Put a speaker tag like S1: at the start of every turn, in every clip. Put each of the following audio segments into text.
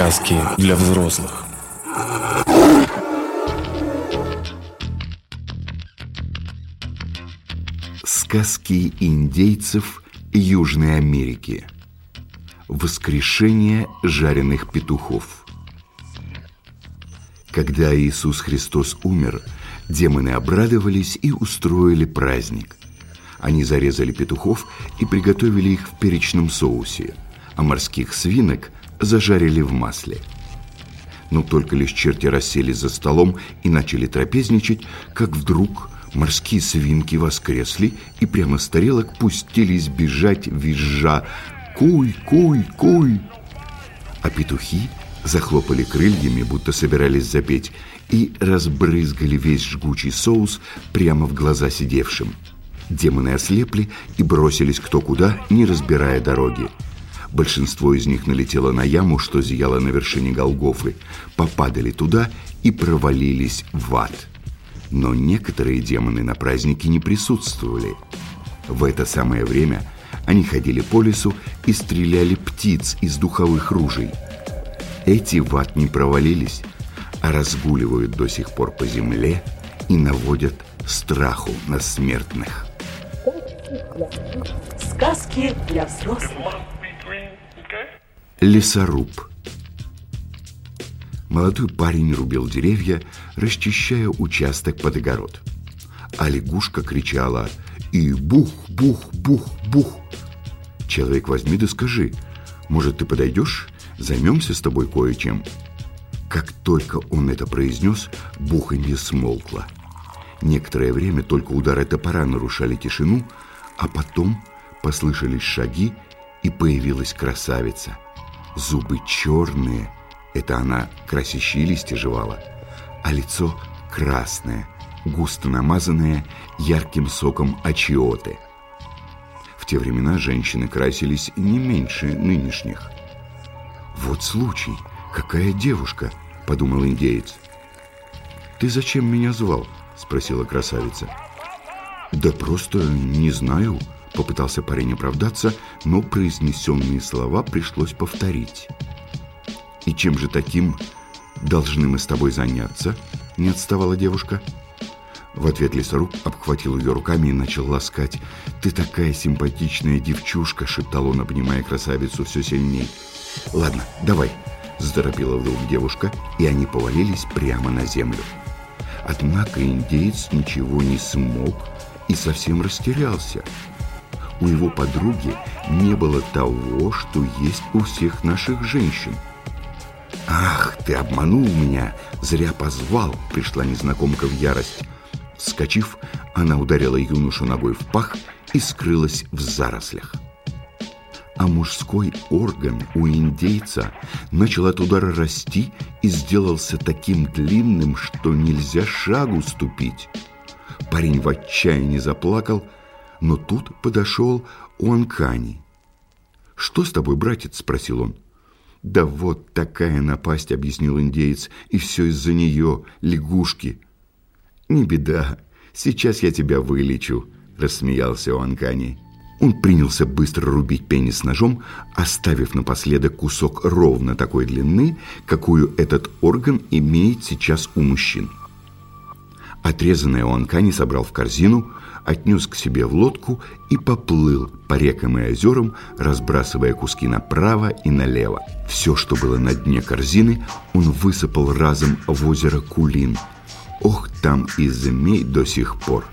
S1: Сказки для взрослых.
S2: Сказки индейцев Южной Америки. Воскрешение жареных петухов. Когда Иисус Христос умер, демоны обрадовались и устроили праздник. Они зарезали петухов и приготовили их в перечном соусе, а морских свинок зажарили в масле. Но только лишь черти расселись за столом и начали трапезничать, как вдруг морские свинки воскресли и прямо с тарелок пустились бежать, визжа «Куй, куй, куй!» А петухи захлопали крыльями, будто собирались запеть, и разбрызгали весь жгучий соус прямо в глаза сидевшим. Демоны ослепли и бросились кто куда, не разбирая дороги. Большинство из них налетело на яму, что зияла на вершине Голгофы, попадали туда и провалились в ад. Но некоторые демоны на празднике не присутствовали. В это самое время они ходили по лесу и стреляли птиц из духовых ружей. Эти в ад не провалились, а разгуливают до сих пор по земле и наводят страху на смертных.
S3: Сказки для взрослых.
S2: Лесоруб Молодой парень рубил деревья, расчищая участок под огород. А лягушка кричала и бух, бух, бух, бух. Человек, возьми да скажи, может, ты подойдешь? Займемся с тобой кое-чем. Как только он это произнес, буханье смолкло. Некоторое время только удары топора нарушали тишину, а потом послышались шаги, и появилась красавица. Зубы черные, это она красящие листья жевала, а лицо красное, густо намазанное ярким соком очиоты. В те времена женщины красились не меньше нынешних. «Вот случай, какая девушка!» – подумал индеец. «Ты зачем меня звал?» – спросила красавица. «Да просто не знаю», – попытался парень оправдаться, но произнесенные слова пришлось повторить. «И чем же таким должны мы с тобой заняться?» – не отставала девушка. В ответ лесоруб обхватил ее руками и начал ласкать. «Ты такая симпатичная девчушка!» – шептал он, обнимая красавицу все сильней. «Ладно, давай!» – заторопила вдруг девушка, и они повалились прямо на землю. Однако индеец ничего не смог и совсем растерялся. У его подруги не было того, что есть у всех наших женщин. «Ах, ты обманул меня! Зря позвал!» – пришла незнакомка в ярость. Вскочив, она ударила юношу ногой в пах и скрылась в зарослях а мужской орган у индейца начал от удара расти и сделался таким длинным, что нельзя шагу ступить. Парень в отчаянии заплакал, но тут подошел Уанкани. «Что с тобой, братец?» – спросил он. «Да вот такая напасть», – объяснил индеец, – «и все из-за нее, лягушки». «Не беда, сейчас я тебя вылечу», – рассмеялся Уанкани. Он принялся быстро рубить пенис ножом, оставив напоследок кусок ровно такой длины, какую этот орган имеет сейчас у мужчин. Отрезанное он ткани собрал в корзину, отнес к себе в лодку и поплыл по рекам и озерам, разбрасывая куски направо и налево. Все, что было на дне корзины, он высыпал разом в озеро Кулин. Ох, там и змей до сих пор.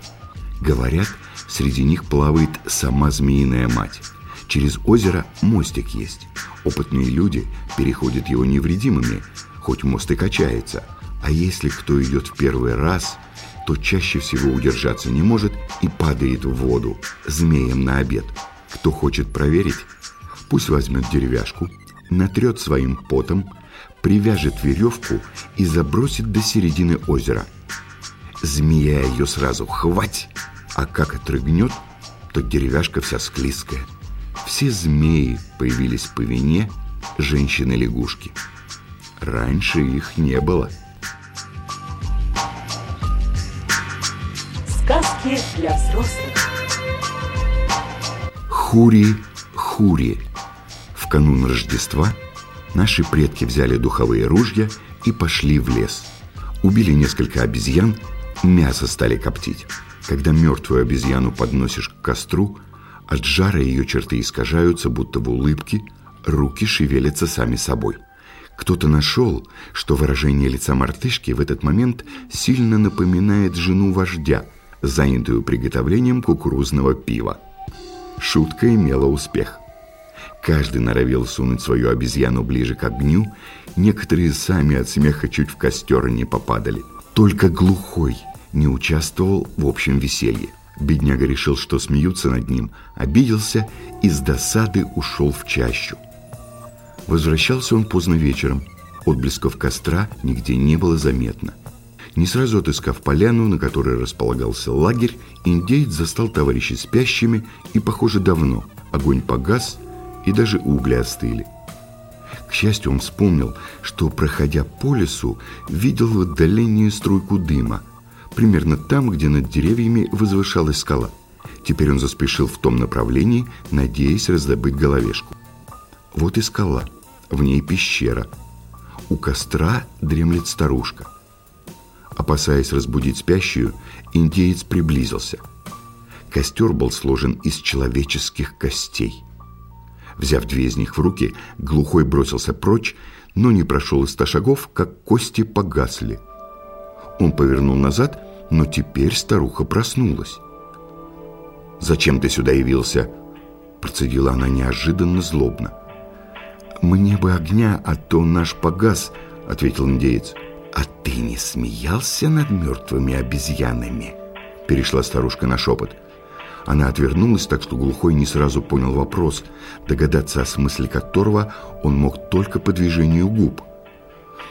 S2: Говорят, Среди них плавает сама змеиная мать. Через озеро мостик есть. Опытные люди переходят его невредимыми, хоть мост и качается. А если кто идет в первый раз, то чаще всего удержаться не может и падает в воду змеем на обед. Кто хочет проверить, пусть возьмет деревяшку, натрет своим потом, привяжет веревку и забросит до середины озера. Змея ее сразу хвать а как отрыгнет, то деревяшка вся склизкая. Все змеи появились по вине женщины-лягушки. Раньше их не было.
S3: Сказки для взрослых.
S2: Хури-хури. В канун Рождества Наши предки взяли духовые ружья и пошли в лес. Убили несколько обезьян, мясо стали коптить. Когда мертвую обезьяну подносишь к костру, от жара ее черты искажаются, будто в улыбке, руки шевелятся сами собой. Кто-то нашел, что выражение лица мартышки в этот момент сильно напоминает жену вождя, занятую приготовлением кукурузного пива. Шутка имела успех. Каждый норовил сунуть свою обезьяну ближе к огню, некоторые сами от смеха чуть в костер не попадали. Только глухой не участвовал в общем веселье. Бедняга решил, что смеются над ним, обиделся и с досады ушел в чащу. Возвращался он поздно вечером. Отблесков костра нигде не было заметно. Не сразу отыскав поляну, на которой располагался лагерь, индейец застал товарищей спящими и, похоже, давно. Огонь погас, и даже угли остыли. К счастью, он вспомнил, что, проходя по лесу, видел в отдалении струйку дыма, примерно там, где над деревьями возвышалась скала. Теперь он заспешил в том направлении, надеясь раздобыть головешку. Вот и скала – в ней пещера. У костра дремлет старушка. Опасаясь разбудить спящую, индеец приблизился. Костер был сложен из человеческих костей. Взяв две из них в руки, глухой бросился прочь, но не прошел и ста шагов, как кости погасли. Он повернул назад, но теперь старуха проснулась. «Зачем ты сюда явился?» Процедила она неожиданно злобно. «Мне бы огня, а то наш погас», — ответил индеец. «А ты не смеялся над мертвыми обезьянами?» Перешла старушка на шепот. Она отвернулась, так что глухой не сразу понял вопрос, догадаться о смысле которого он мог только по движению губ.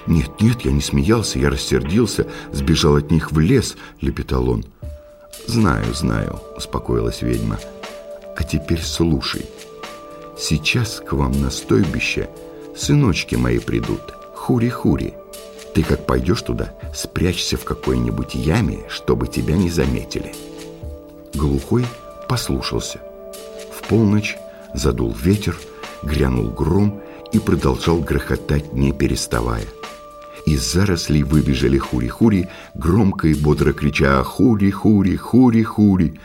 S2: «Нет, нет, я не смеялся, я рассердился, сбежал от них в лес», — лепетал он. «Знаю, знаю», — успокоилась ведьма. «А теперь слушай». Сейчас к вам на стойбище сыночки мои придут, хури-хури. Ты как пойдешь туда, спрячься в какой-нибудь яме, чтобы тебя не заметили. Глухой послушался. В полночь задул ветер, грянул гром и продолжал грохотать, не переставая. Из зарослей выбежали хури-хури, громко и бодро крича «Хури-хури! Хури-хури!».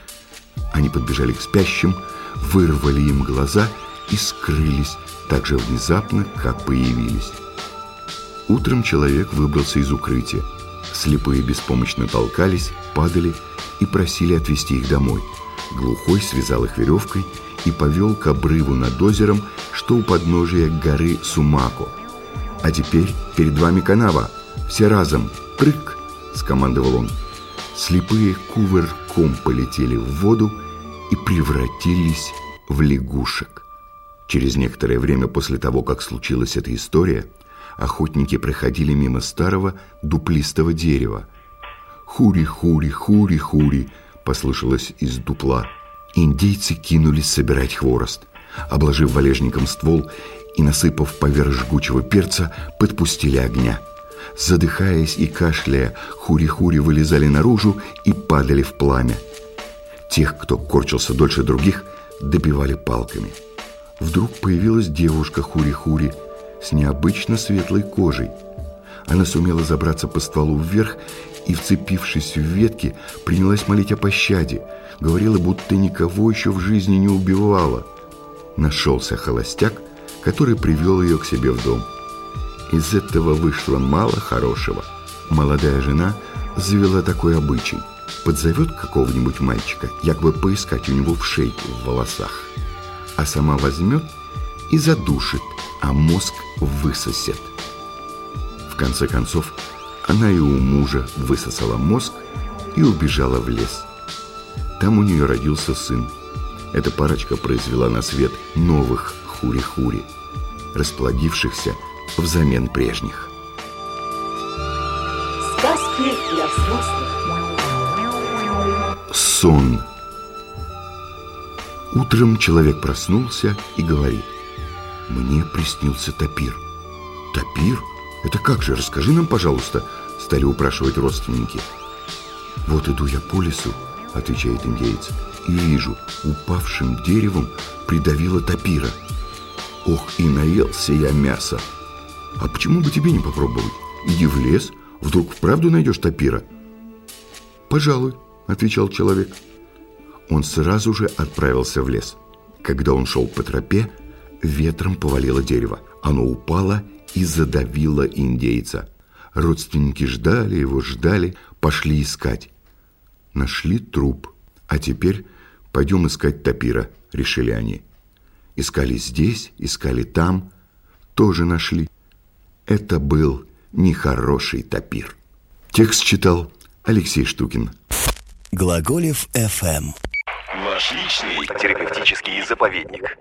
S2: Они подбежали к спящим, вырвали им глаза и скрылись так же внезапно, как появились. Утром человек выбрался из укрытия. Слепые беспомощно толкались, падали и просили отвезти их домой. Глухой связал их веревкой и повел к обрыву над озером, что у подножия горы Сумако. «А теперь перед вами канава! Все разом! Прыг!» – скомандовал он. Слепые кувырком полетели в воду и превратились в лягушек. Через некоторое время после того, как случилась эта история, охотники проходили мимо старого дуплистого дерева. «Хури-хури, хури-хури!» – послышалось из дупла. Индейцы кинулись собирать хворост. Обложив валежником ствол и насыпав поверх жгучего перца, подпустили огня. Задыхаясь и кашляя, хури-хури вылезали наружу и падали в пламя. Тех, кто корчился дольше других, добивали палками – Вдруг появилась девушка Хури-Хури с необычно светлой кожей. Она сумела забраться по стволу вверх и, вцепившись в ветки, принялась молить о пощаде. Говорила, будто никого еще в жизни не убивала. Нашелся холостяк, который привел ее к себе в дом. Из этого вышло мало хорошего. Молодая жена завела такой обычай. Подзовет какого-нибудь мальчика, якобы поискать у него в шейке в волосах а сама возьмет и задушит, а мозг высосет. В конце концов, она и у мужа высосала мозг и убежала в лес. Там у нее родился сын. Эта парочка произвела на свет новых хури-хури, расплодившихся взамен прежних.
S3: Сказки для взрослых.
S2: Сон. Утром человек проснулся и говорит, «Мне приснился топир». «Топир? Это как же? Расскажи нам, пожалуйста», стали упрашивать родственники. «Вот иду я по лесу», — отвечает индейец, «и вижу, упавшим деревом придавило топира. Ох, и наелся я мяса. А почему бы тебе не попробовать? Иди в лес, вдруг вправду найдешь тапира. Пожалуй, отвечал человек. Он сразу же отправился в лес. Когда он шел по тропе, ветром повалило дерево. Оно упало и задавило индейца. Родственники ждали его, ждали, пошли искать. Нашли труп. А теперь пойдем искать тапира, решили они. Искали здесь, искали там, тоже нашли. Это был нехороший тапир. Текст читал Алексей Штукин.
S4: Глаголев FM.
S5: Ваш личный терапевтический заповедник.